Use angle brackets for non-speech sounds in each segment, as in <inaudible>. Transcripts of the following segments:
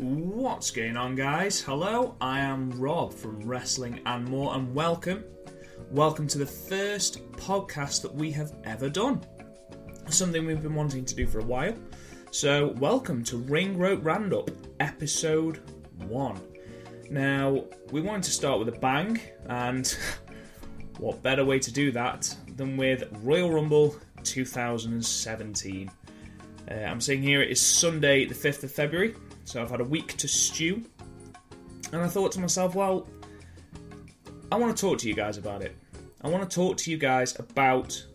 What's going on, guys? Hello, I am Rob from Wrestling and More, and welcome. Welcome to the first podcast that we have ever done. Something we've been wanting to do for a while. So, welcome to Ring Rope Roundup, episode 1. Now, we wanted to start with a bang, and <laughs> what better way to do that than with Royal Rumble 2017? Uh, I'm saying here it is Sunday, the 5th of February, so I've had a week to stew. And I thought to myself, well, I want to talk to you guys about it. I want to talk to you guys about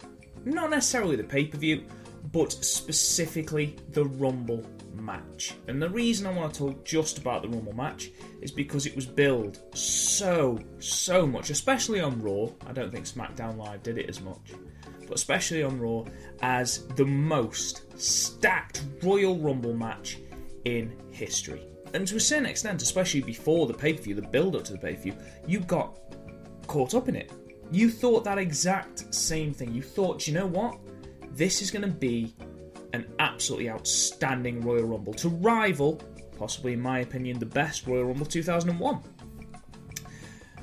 not necessarily the pay per view, but specifically the Rumble match. And the reason I want to talk just about the Rumble match is because it was billed so, so much, especially on Raw. I don't think SmackDown Live did it as much, but especially on Raw, as the most stacked Royal Rumble match in history. And to a certain extent, especially before the pay per view, the build up to the pay per view, you got caught up in it. You thought that exact same thing. You thought, you know what? This is going to be an absolutely outstanding Royal Rumble to rival, possibly in my opinion, the best Royal Rumble 2001.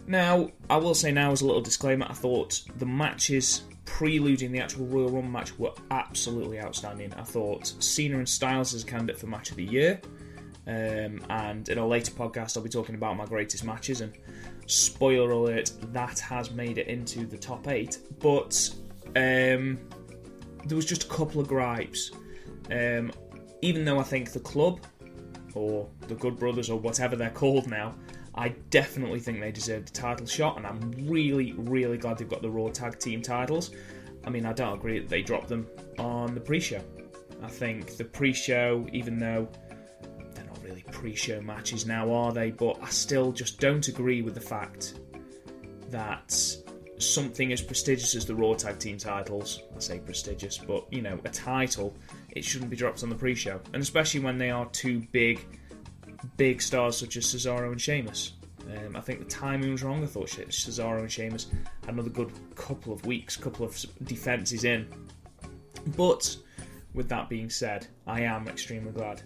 Now, I will say now as a little disclaimer, I thought the matches preluding the actual Royal Rumble match were absolutely outstanding. I thought Cena and Styles as a candidate for match of the year. Um, and in a later podcast, I'll be talking about my greatest matches. And spoiler alert, that has made it into the top eight. But um, there was just a couple of gripes. Um, even though I think the club, or the Good Brothers, or whatever they're called now, I definitely think they deserved the title shot, and I'm really, really glad they've got the Raw Tag Team titles. I mean, I don't agree that they dropped them on the pre show. I think the pre show, even though they're not really pre show matches now, are they? But I still just don't agree with the fact that something as prestigious as the Raw Tag Team titles, I say prestigious, but you know, a title, it shouldn't be dropped on the pre show. And especially when they are two big big stars such as Cesaro and Sheamus. Um, I think the timing was wrong. I thought Cesaro and Sheamus had another good couple of weeks, couple of defences in. But with that being said, I am extremely glad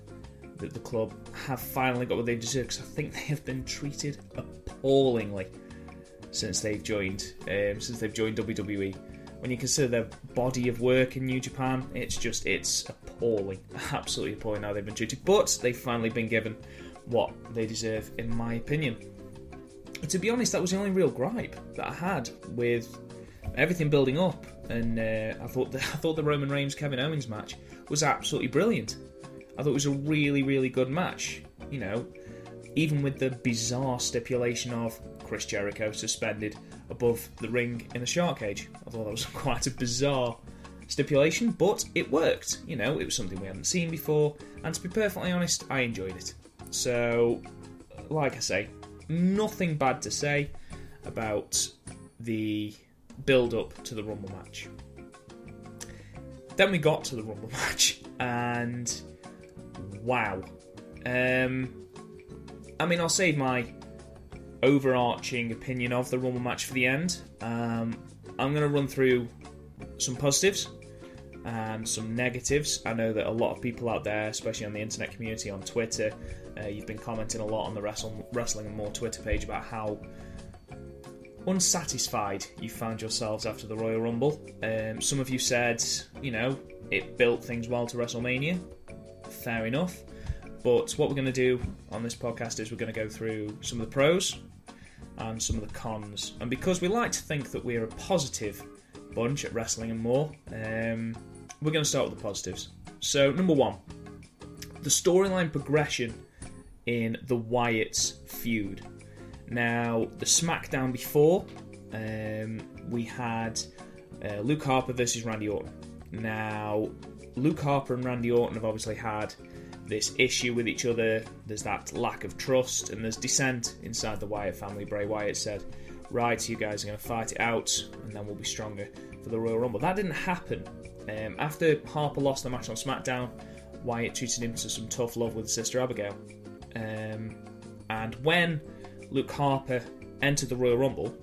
that the club have finally got what they deserve because I think they have been treated appallingly since they've joined um, since they've joined WWE. When you consider their body of work in New Japan, it's just it's appalling, absolutely appalling how they've been treated. But they've finally been given what they deserve, in my opinion. To be honest, that was the only real gripe that I had with everything building up, and uh, I thought the, <laughs> I thought the Roman Reigns Kevin Owens match was absolutely brilliant. I thought it was a really really good match. You know, even with the bizarre stipulation of Chris Jericho suspended above the ring in a shark cage, I thought that was <laughs> quite a bizarre stipulation, but it worked. You know, it was something we hadn't seen before, and to be perfectly honest, I enjoyed it. So, like I say, nothing bad to say about the build up to the Rumble match. Then we got to the Rumble <laughs> match, and wow. Um, I mean, I'll save my overarching opinion of the Rumble match for the end. Um, I'm going to run through some positives and some negatives. I know that a lot of people out there, especially on the internet community, on Twitter, uh, you've been commenting a lot on the Wrestle, Wrestling and More Twitter page about how unsatisfied you found yourselves after the Royal Rumble. Um, some of you said, you know, it built things well to WrestleMania. Fair enough. But what we're going to do on this podcast is we're going to go through some of the pros and some of the cons. And because we like to think that we're a positive bunch at Wrestling and More, um, we're going to start with the positives. So, number one, the storyline progression in the Wyatt's feud. Now, the SmackDown before, um, we had uh, Luke Harper versus Randy Orton. Now, Luke Harper and Randy Orton have obviously had this issue with each other. There's that lack of trust, and there's dissent inside the Wyatt family. Bray Wyatt said, Right, you guys are going to fight it out, and then we'll be stronger for the Royal Rumble. That didn't happen. Um, after Harper lost the match on SmackDown, Wyatt treated him to some tough love with sister Abigail. Um, and when Luke Harper entered the Royal Rumble,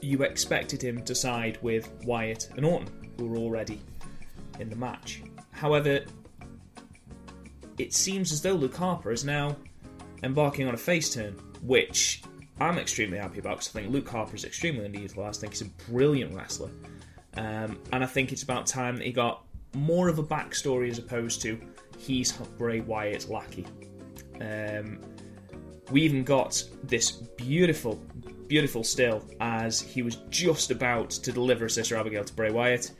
you expected him to side with Wyatt and Orton, who were already in the match. However, it seems as though Luke Harper is now embarking on a face turn, which I'm extremely happy about because I think Luke Harper is extremely underutilized. I think he's a brilliant wrestler. Um, and I think it's about time that he got more of a backstory as opposed to he's Bray Wyatt's lackey. Um, we even got this beautiful, beautiful still as he was just about to deliver Sister Abigail to Bray Wyatt.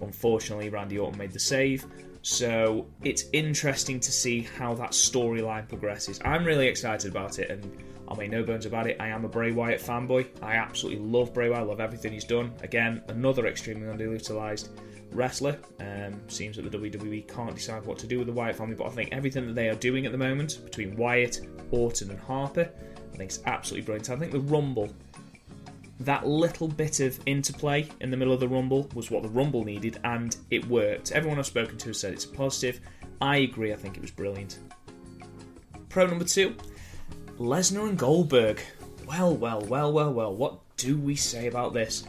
Unfortunately, Randy Orton made the save. So it's interesting to see how that storyline progresses. I'm really excited about it, and I'll make no bones about it. I am a Bray Wyatt fanboy. I absolutely love Bray Wyatt. I love everything he's done. Again, another extremely underutilized wrestler. Um, seems that the WWE can't decide what to do with the Wyatt family, but I think everything that they are doing at the moment between Wyatt, Orton, and Harper, I think it's absolutely brilliant. I think the Rumble, that little bit of interplay in the middle of the Rumble was what the Rumble needed, and it worked. Everyone I've spoken to has said it's positive. I agree. I think it was brilliant. Pro number two, Lesnar and Goldberg. Well, well, well, well, well. What do we say about this?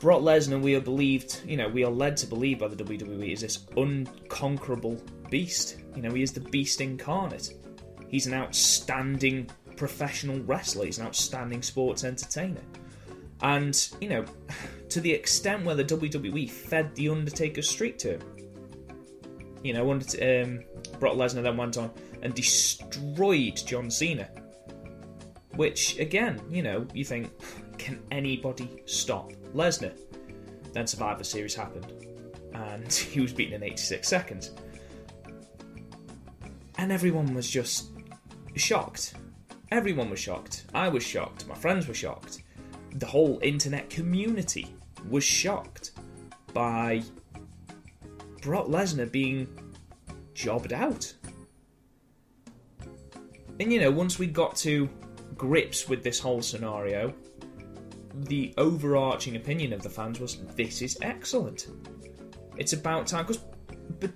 Brock Lesnar, we are believed, you know, we are led to believe by the WWE is this unconquerable beast. You know, he is the beast incarnate. He's an outstanding professional wrestler. He's an outstanding sports entertainer. And, you know, <sighs> to the extent where the WWE fed The Undertaker streak to him. You know, um, Brock Lesnar then went on and destroyed John Cena. Which, again, you know, you think, can anybody stop Lesnar? Then Survivor Series happened, and <laughs> he was beaten in 86 seconds. And everyone was just shocked. Everyone was shocked. I was shocked. My friends were shocked. The whole internet community was shocked by Brock Lesnar being jobbed out. And you know, once we got to grips with this whole scenario, the overarching opinion of the fans was this is excellent. It's about time because, but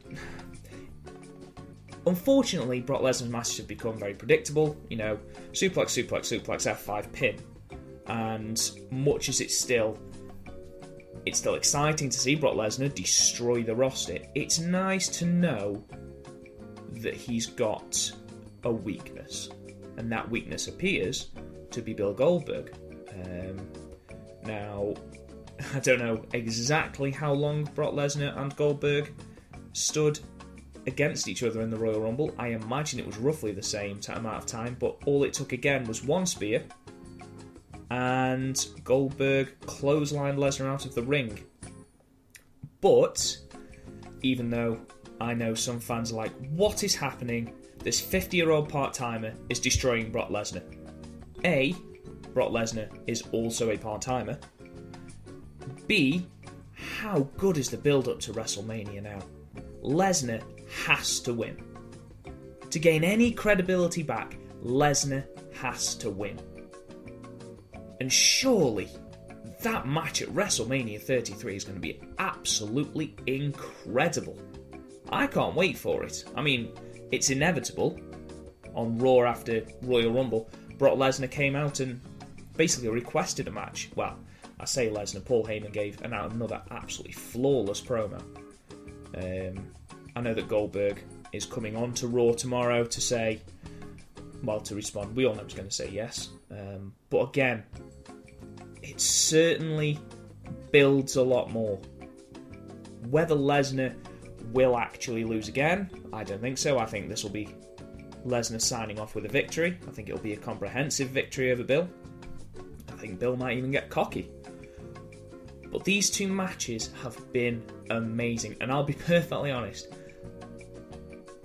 unfortunately, Brock Lesnar's matches have become very predictable. You know, suplex, suplex, suplex, F5 pin, and much as it's still. It's still exciting to see Brock Lesnar destroy the roster. It's nice to know that he's got a weakness and that weakness appears to be Bill Goldberg. Um, now, <laughs> I don't know exactly how long Brock Lesnar and Goldberg stood against each other in the Royal Rumble. I imagine it was roughly the same amount of time, but all it took again was one spear, and Goldberg clotheslined Lesnar out of the ring. But, even though I know some fans are like, what is happening? This 50 year old part timer is destroying Brock Lesnar. A, Brock Lesnar is also a part timer. B, how good is the build up to WrestleMania now? Lesnar has to win. To gain any credibility back, Lesnar has to win. And surely that match at WrestleMania 33 is going to be absolutely incredible. I can't wait for it. I mean, it's inevitable. On Raw after Royal Rumble, Brock Lesnar came out and basically requested a match. Well, I say Lesnar, Paul Heyman gave an, another absolutely flawless promo. Um, I know that Goldberg is coming on to Raw tomorrow to say, well, to respond. We all know he's going to say yes. Um, but again, it certainly builds a lot more. Whether Lesnar will actually lose again. I don't think so. I think this will be Lesnar signing off with a victory. I think it'll be a comprehensive victory over Bill. I think Bill might even get cocky. But these two matches have been amazing, and I'll be <laughs> perfectly honest.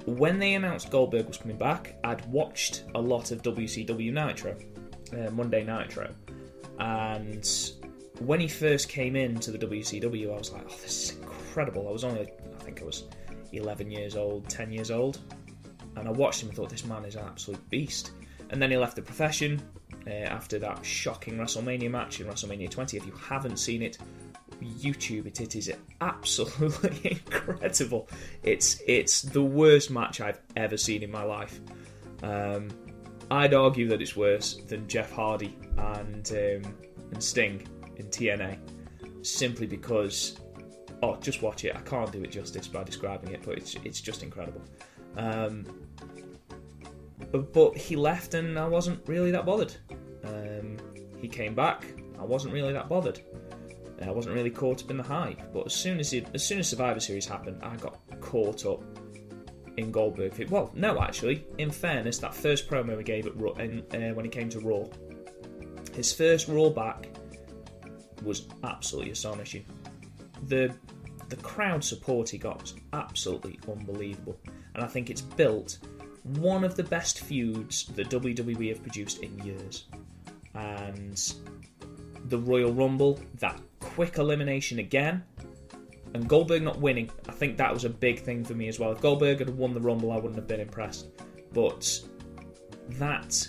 When they announced Goldberg was coming back, I'd watched a lot of WCW Nitro, uh, Monday Nitro, and when he first came into the WCW, I was like, "Oh, this is incredible!" I was only I think I was 11 years old, 10 years old, and I watched him and thought this man is an absolute beast. And then he left the profession uh, after that shocking WrestleMania match in WrestleMania 20. If you haven't seen it, YouTube it. It is absolutely <laughs> incredible. It's it's the worst match I've ever seen in my life. Um, I'd argue that it's worse than Jeff Hardy and um, and Sting in TNA, simply because oh, just watch it. I can't do it justice by describing it, but it's it's just incredible. Um, but, he left, and I wasn't really that bothered. Um, he came back. I wasn't really that bothered. I wasn't really caught up in the hype. But as soon as it, as soon as Survivor Series happened, I got caught up in Goldberg. Well, no, actually, in fairness, that first promo he gave at Raw, in, uh, when he came to Raw, his first Raw back was absolutely astonishing. The the crowd support he got was absolutely unbelievable, and I think it's built one of the best feuds that WWE have produced in years. And the Royal Rumble, that quick elimination again, and Goldberg not winning, I think that was a big thing for me as well. If Goldberg had won the Rumble, I wouldn't have been impressed. But that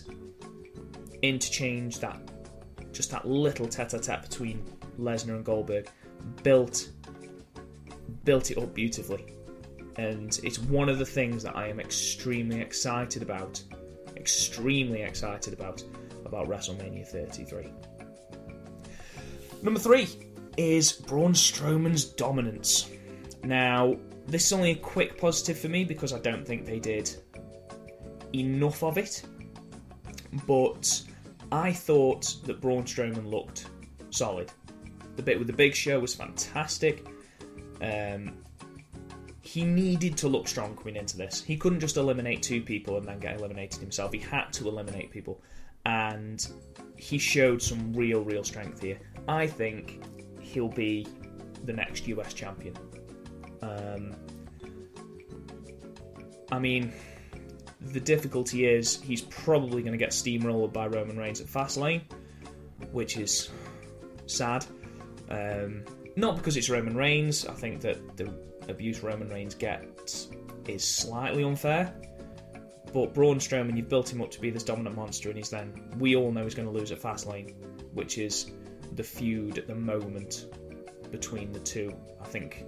interchange, that just that little tete-a-tete between Lesnar and Goldberg, built built it up beautifully. And it's one of the things that I am extremely excited about. Extremely excited about about WrestleMania 33. Number three is Braun Strowman's dominance. Now, this is only a quick positive for me because I don't think they did enough of it. But I thought that Braun Strowman looked solid. The bit with the big show was fantastic. Um, he needed to look strong coming into this. He couldn't just eliminate two people and then get eliminated himself. He had to eliminate people. And he showed some real, real strength here. I think he'll be the next US champion. Um, I mean, the difficulty is he's probably going to get steamrolled by Roman Reigns at Fastlane, which is sad. Um, not because it's Roman Reigns. I think that the abuse Roman Reigns gets is slightly unfair. But Braun Strowman, you've built him up to be this dominant monster, and he's then we all know he's going to lose at Fastlane, which is the feud at the moment between the two. I think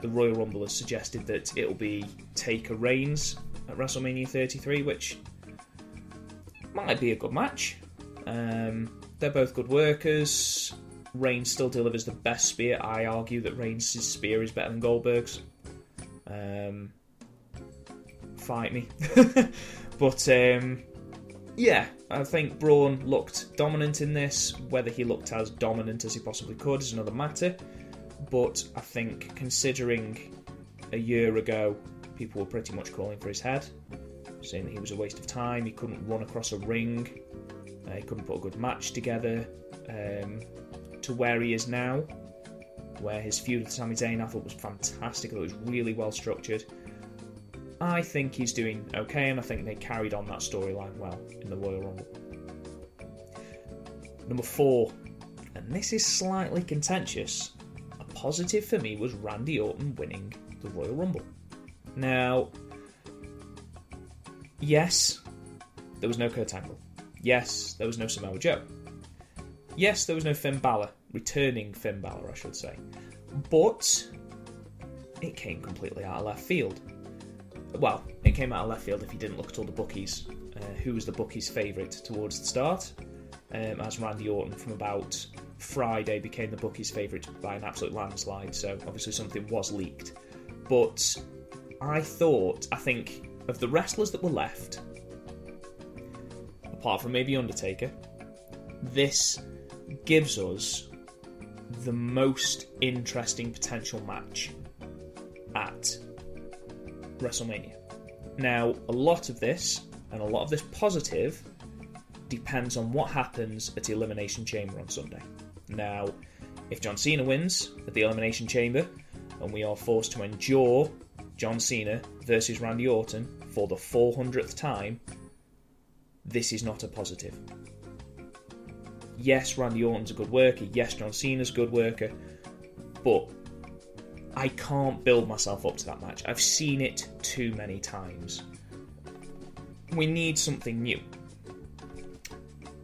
the Royal Rumble has suggested that it'll be Taker Reigns at WrestleMania 33, which might be a good match. Um, they're both good workers. Reigns still delivers the best spear. I argue that Reigns' spear is better than Goldberg's. Um, fight me. <laughs> but um, yeah, I think Braun looked dominant in this. Whether he looked as dominant as he possibly could is another matter. But I think considering a year ago, people were pretty much calling for his head, saying that he was a waste of time, he couldn't run across a ring, uh, he couldn't put a good match together. Um, to where he is now, where his feud with Sami Zayn I thought was fantastic, it was really well structured. I think he's doing okay, and I think they carried on that storyline well in the Royal Rumble. Number four, and this is slightly contentious. A positive for me was Randy Orton winning the Royal Rumble. Now, yes, there was no Kurt Angle. Yes, there was no Samoa Joe. Yes, there was no Finn Balor, returning Finn Balor, I should say. But it came completely out of left field. Well, it came out of left field if you didn't look at all the bookies. Uh, who was the bookies' favourite towards the start? Um, as Randy Orton from about Friday became the bookies' favourite by an absolute landslide, so obviously something was leaked. But I thought, I think, of the wrestlers that were left, apart from maybe Undertaker, this gives us the most interesting potential match at WrestleMania. Now, a lot of this, and a lot of this positive, depends on what happens at the Elimination Chamber on Sunday. Now, if John Cena wins at the Elimination Chamber, and we are forced to endure John Cena versus Randy Orton for the 400th time, this is not a positive. Yes, Randy Orton's a good worker. Yes, John Cena's a good worker. But I can't build myself up to that match. I've seen it too many times. We need something new.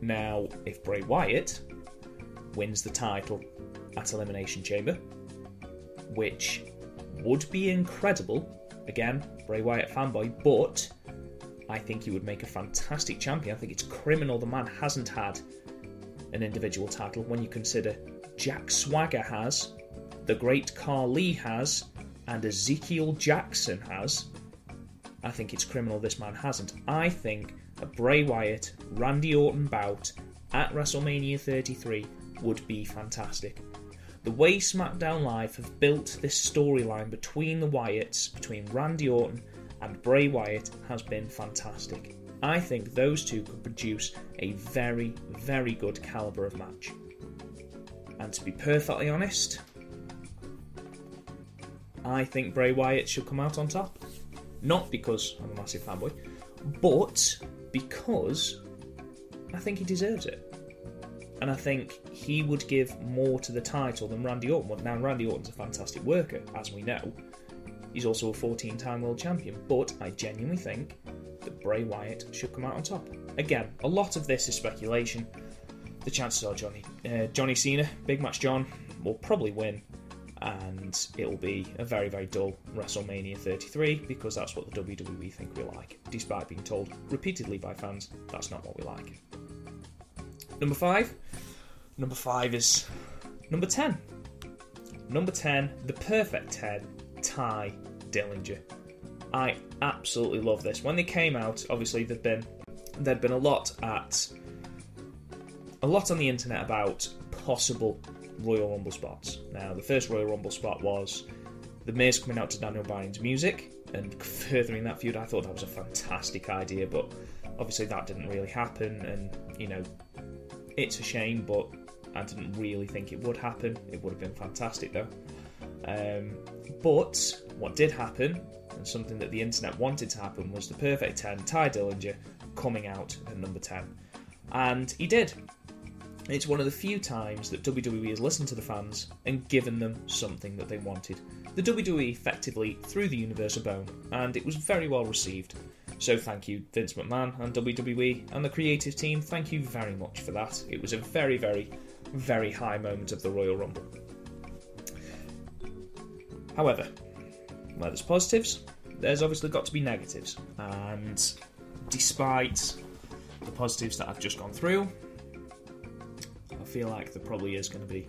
Now, if Bray Wyatt wins the title at Elimination Chamber, which would be incredible, again, Bray Wyatt fanboy, but I think he would make a fantastic champion. I think it's criminal the man hasn't had an individual title when you consider Jack Swagger has, the great Khali has, and Ezekiel Jackson has. I think it's criminal this man hasn't. I think a Bray Wyatt, Randy Orton bout at WrestleMania 33 would be fantastic. The way SmackDown Live have built this storyline between the Wyatts, between Randy Orton and Bray Wyatt, has been fantastic. I think those two could produce a very, very good calibre of match. And to be perfectly honest, I think Bray Wyatt should come out on top. Not because I'm a massive fanboy, but because I think he deserves it. And I think he would give more to the title than Randy Orton would. Now, Randy Orton's a fantastic worker, as we know. He's also a 14 time world champion, but I genuinely think that Bray Wyatt should come out on top. Again, a lot of this is speculation. The chances are Johnny uh, Johnny Cena, Big Match John, will probably win, and it will be a very very dull WrestleMania 33 because that's what the WWE think we like, despite being told repeatedly by fans that's not what we like. Number five. Number five is number 10. Number 10, the perfect 10, Tye Dillinger. I absolutely love this. When they came out, obviously there'd been there'd been a lot at a lot on the internet about possible Royal Rumble spots. Now, the first Royal Rumble spot was the Miz coming out to Daniel Bryan's music and furthering that feud. I thought that was a fantastic idea, but obviously that didn't really happen, and you know, it's a shame, but I didn't really think it would happen. It would have been fantastic though. Um, but what did happen, and something that the internet wanted to happen, was the perfect 10, Tye Dillinger, coming out at number 10. And he did. It's one of the few times that WWE has listened to the fans and given them something that they wanted. The WWE effectively threw the universe a bone, and it was very well received. So thank you, Vince McMahon and WWE and the creative team. Thank you very much for that. It was a very, very, very high moment of the Royal Rumble. However, where there's positives, there's obviously got to be negatives. And despite the positives that I've just gone through, I feel like there probably is going to be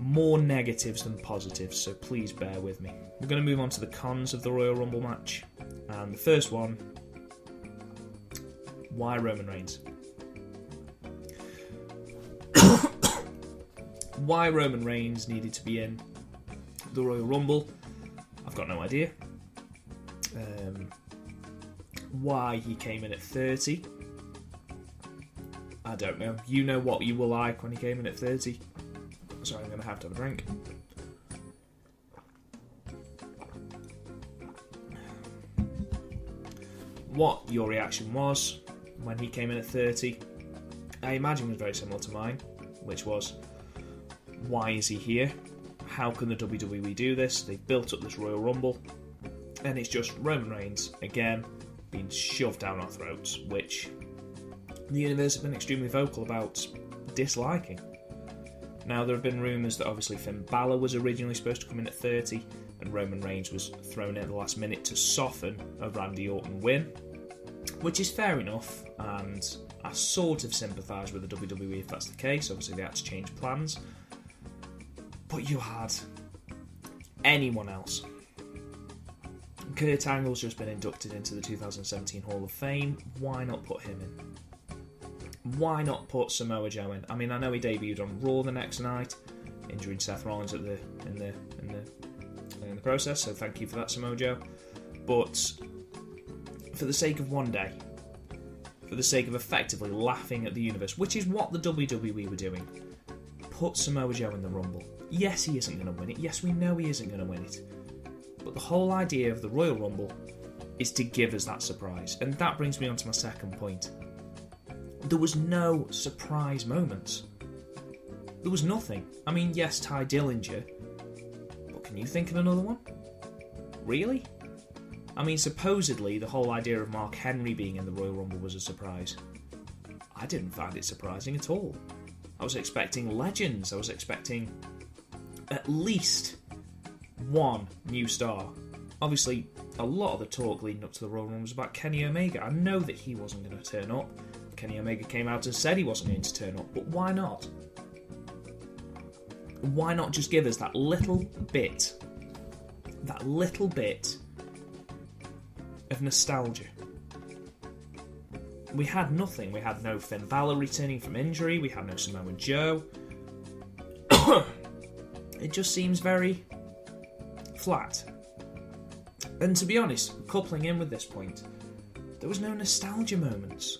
more negatives than positives, so please bear with me. We're going to move on to the cons of the Royal Rumble match. And the first one why Roman Reigns? <coughs> why Roman Reigns needed to be in the Royal Rumble, I've got no idea. Um, why he came in at 30, I don't know. You know what you were like when he came in at 30. Sorry, I'm going to have to have a drink. What your reaction was when he came in at 30, I imagine was very similar to mine, which was, why is he here? How can the WWE do this? They've built up this Royal Rumble, and it's just Roman Reigns, again, being shoved down our throats, which the universe have been extremely vocal about disliking. Now, there have been rumours that obviously Finn Balor was originally supposed to come in at 30, and Roman Reigns was thrown in at the last minute to soften a Randy Orton win, which is fair enough, and I sort of sympathise with the WWE if that's the case. Obviously, they had to change plans. But you had anyone else. Kurt Angle's just been inducted into the 2017 Hall of Fame. Why not put him in? why not put Samoa Joe in? I mean, I know he debuted on Raw the next night, injuring Seth Rollins at the in the in the uh, in the process. So thank you for that, Samoa Joe. But for the sake of one day, for the sake of effectively laughing at the universe, which is what the WWE were doing, put Samoa Joe in the Rumble. Yes, he isn't going to win it. Yes, we know he isn't going to win it. But the whole idea of the Royal Rumble is to give us that surprise. And that brings me on to my second point there was no surprise moments. There was nothing. I mean, yes, Tye Dillinger, but can you think of another one? Really? I mean, supposedly the whole idea of Mark Henry being in the Royal Rumble was a surprise. I didn't find it surprising at all. I was expecting legends. I was expecting at least one new star. Obviously, a lot of the talk leading up to the Royal Rumble was about Kenny Omega. I know that he wasn't going to turn up. Kenny Omega came out and said he wasn't going to turn up, but why not? Why not just give us that little bit, that little bit of nostalgia. We had nothing. We had no Finn Balor returning from injury. We had no Samoa Joe. It just seems very flat. And to be honest, coupling in with this point, there was no nostalgia moments.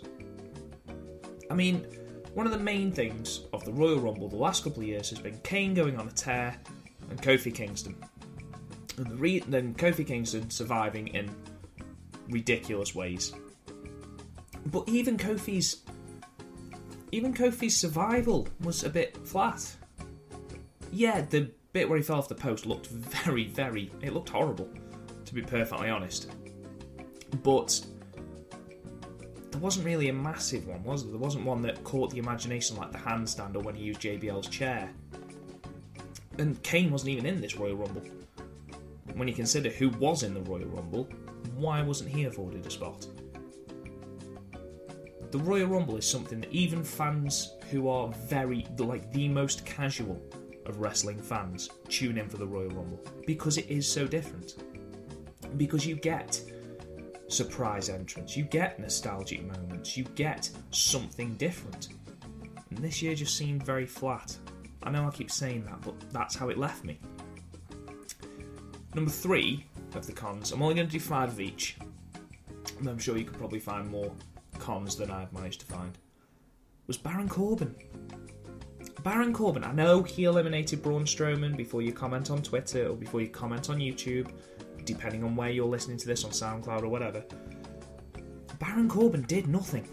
I mean, one of the main things of the Royal Rumble the last couple of years has been Kane going on a tear and Kofi Kingston. And the re- then Kofi Kingston surviving in ridiculous ways. But even Kofi's even Kofi's survival was a bit flat. Yeah, the bit where he fell off the post looked very, very it looked horrible, to be perfectly honest. But there wasn't really a massive one, was there? There wasn't one that caught the imagination like the handstand or when he used JBL's chair. And Kane wasn't even in this Royal Rumble. When you consider who was in the Royal Rumble, why wasn't he afforded a spot? The Royal Rumble is something that even fans who are very, like the most casual of wrestling fans, tune in for the Royal Rumble because it is so different. Because you get surprise entrance, you get nostalgic moments, you get something different. And this year just seemed very flat. I know I keep saying that, but that's how it left me. Number three of the cons, I'm only going to do five of each. And I'm sure you could probably find more cons than I've managed to find. Was Baron Corbin. Baron Corbin, I know he eliminated Braun Strowman before you comment on Twitter or before you comment on YouTube, depending on where you're listening to this on SoundCloud or whatever. Baron Corbin did nothing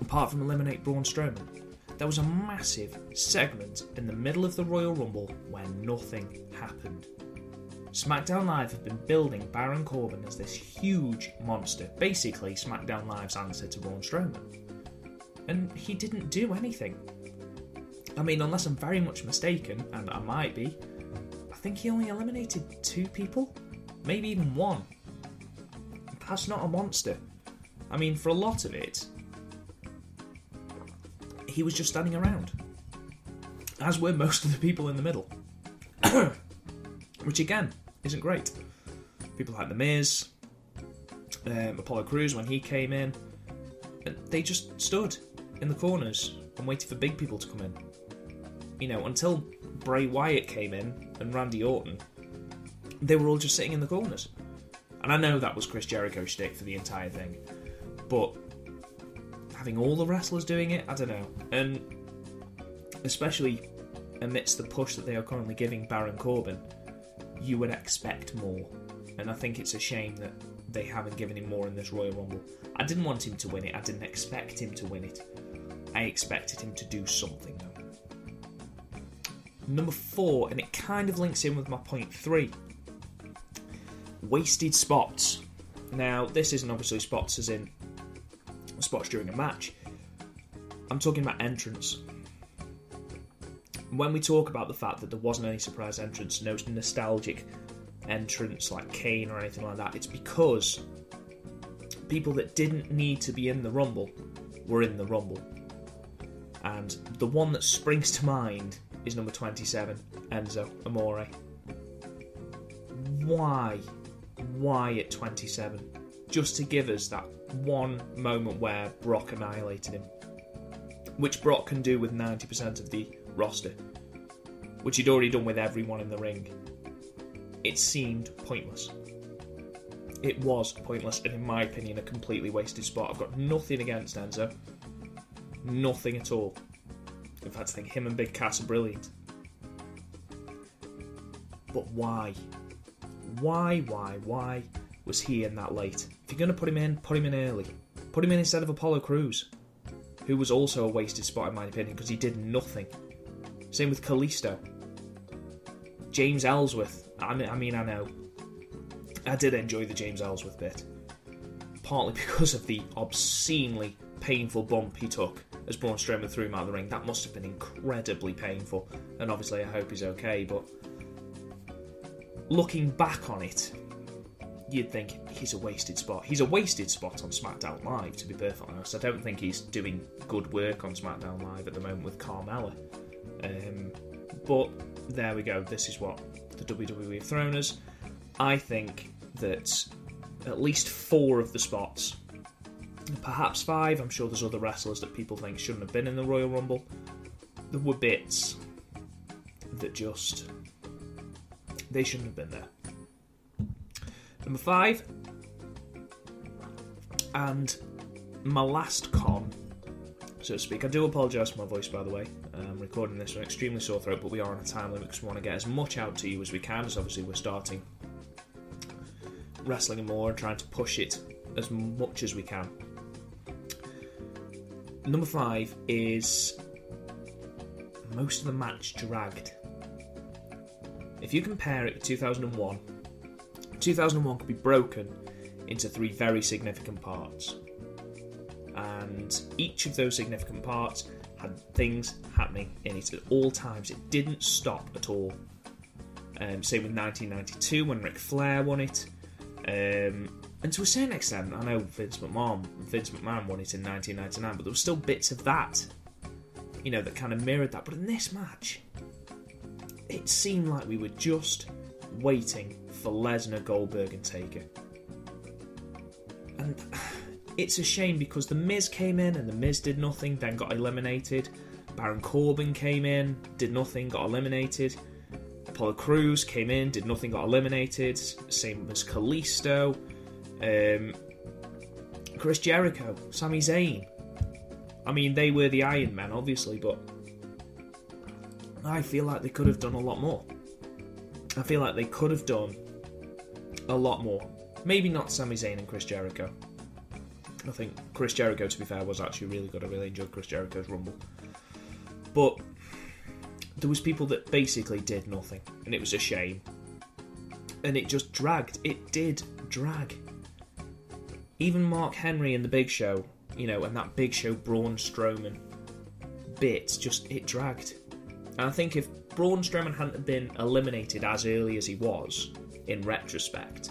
apart from eliminate Braun Strowman. There was a massive segment in the middle of the Royal Rumble where nothing happened. SmackDown Live have been building Baron Corbin as this huge monster, basically SmackDown Live's answer to Braun Strowman. And he didn't do anything. I mean, unless I'm very much mistaken, and I might be, I think he only eliminated two people? Maybe even one. That's not a monster. I mean, for a lot of it, he was just standing around. As were most of the people in the middle. <coughs> Which again, isn't great. People like The Miz, um, Apollo Crews when he came in, they just stood in the corners and waited for big people to come in. You know, until Bray Wyatt came in and Randy Orton, they were all just sitting in the corners. And I know that was Chris Jericho's shtick for the entire thing, but having all the wrestlers doing it, I don't know. And especially amidst the push that they are currently giving Baron Corbin, you would expect more. And I think it's a shame that they haven't given him more in this Royal Rumble. I didn't want him to win it, I didn't expect him to win it. I expected him to do something though. Number four, and it kind of links in with my point three wasted spots. Now, this isn't obviously spots as in spots during a match. I'm talking about entrance. When we talk about the fact that there wasn't any surprise entrance, no nostalgic entrance like Kane or anything like that, it's because people that didn't need to be in the Rumble were in the Rumble. And the one that springs to mind is number 27, Enzo Amore. Why? Why at 27? Just to give us that one moment where Brock annihilated him. Which Brock can do with 90% of the roster. Which he'd already done with everyone in the ring. It seemed pointless. It was pointless, and in my opinion, a completely wasted spot. I've got nothing against Enzo. Nothing at all. In fact, I think him and Big Cass are brilliant. But why? Why, why, why was he in that late? If you're going to put him in, put him in early. Put him in instead of Apollo Crews, who was also a wasted spot in my opinion because he did nothing. Same with Kalisto. James Ellsworth. I mean, I mean, I know. I did enjoy the James Ellsworth bit. Partly <laughs> because of the obscenely painful bump he took as Braun Strowman threw him out of the ring. That must have been incredibly painful. And obviously, I hope he's okay. But looking back on it, you'd think he's a wasted spot. He's a wasted spot on SmackDown Live, to be perfectly honest. I don't think he's doing good work on SmackDown Live at the moment with Carmella. Um, but there we go. This is what the WWE have thrown us. I think that at least four of the spots. Perhaps five. I'm sure there's other wrestlers that people think shouldn't have been in the Royal Rumble. There were bits that just they shouldn't have been there. Number five, and my last con, so to speak. I do apologise for my voice, by the way. I'm recording this with an extremely sore throat, but we are on a time limit because we want to get as much out to you as we can, as obviously we're starting wrestling more and trying to push it as much as we can. Number five is most of the match dragged. If you compare it to 2001, 2001 could be broken into three very significant parts. And each of those significant parts had things happening in it at all times. It didn't stop at all. Um, same with 1992 when Ric Flair won it. Um, and to a certain extent, I know Vince McMahon, Vince McMahon won it in 1999, but there were still bits of that, you know, that kind of mirrored that. But in this match, it seemed like we were just waiting for Lesnar, Goldberg, and Taker. And <sighs> it's a shame because The Miz came in and The Miz did nothing, then got eliminated. Baron Corbin came in, did nothing, got eliminated. Apollo Crews came in, did nothing, got eliminated. Same as Kalisto. Um, Chris Jericho, Sami Zayn. I mean, they were the Iron Men, obviously, but I feel like they could have done a lot more. I feel like they could have done a lot more. Maybe not Sami Zayn and Chris Jericho. I think Chris Jericho, to be fair, was actually really good. I really enjoyed Chris Jericho's Rumble. But there was people that basically did nothing, and it was a shame. And it just dragged. It did drag. Even Mark Henry and the Big Show, you know, and that Big Show Braun Strowman bit, just it dragged. And I think if Braun Strowman hadn't been eliminated as early as he was, in retrospect,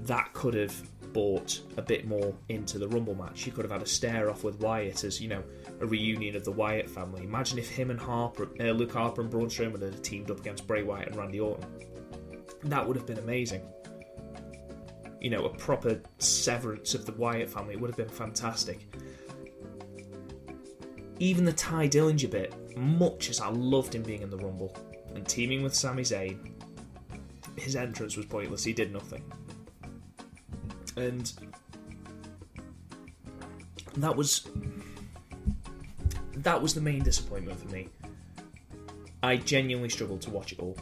that could have bought a bit more into the Rumble match. You could have had a stare off with Wyatt as, you know, a reunion of the Wyatt family. Imagine if him and Harper, uh, Luke Harper and Braun Strowman had teamed up against Bray Wyatt and Randy Orton. That would have been amazing. You know, a proper severance of the Wyatt family. It would have been fantastic. Even the Tye Dillinger bit, much as I loved him being in the Rumble and teaming with Sami Zayn, his entrance was pointless. He did nothing. And that was that was the main disappointment for me. I genuinely struggled to watch it all.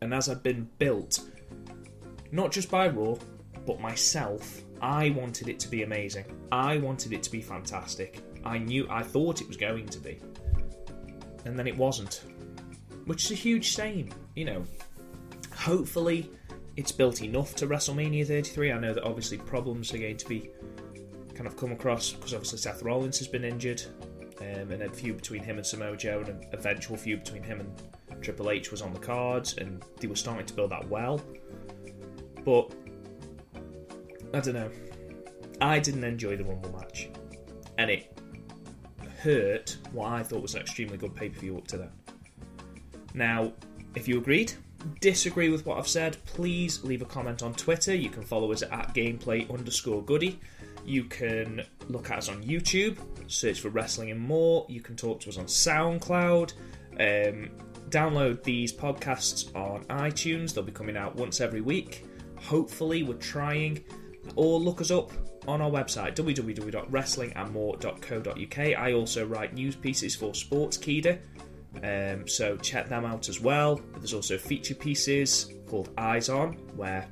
And as I'd been built, not just by Raw, but myself, I wanted it to be amazing. I wanted it to be fantastic. I knew, I thought it was going to be. And then it wasn't. Which is a huge shame, you know. Hopefully, it's built enough to WrestleMania 33. I know that obviously problems are going to be kind of come across because obviously Seth Rollins has been injured, um, and a feud between him and Samoa Joe, and an eventual feud between him and Triple H was on the cards, and they were starting to build that well. But I don't know. I didn't enjoy the Rumble match, and it hurt what I thought was an extremely good pay per view up to then. Now, if you agreed, disagree with what I've said, please leave a comment on Twitter. You can follow us at gameplay underscore goody. You can look at us on YouTube, search for Wrestling and More. You can talk to us on SoundCloud. Um, download these podcasts on iTunes, they'll be coming out once every week. Hopefully, we're trying. Or look us up on our website www.wrestlingandmore.co.uk. I also write news pieces for Sportskeeda, um, so check them out as well. But There's also feature pieces called Eyes On, where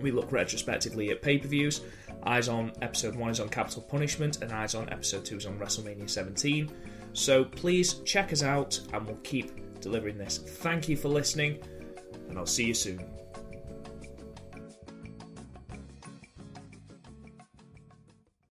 we look retrospectively at pay per views. Eyes On episode 1 is on Capital Punishment, and Eyes On episode 2 is on WrestleMania 17. So please check us out, and we'll keep delivering this. Thank you for listening, and I'll see you soon.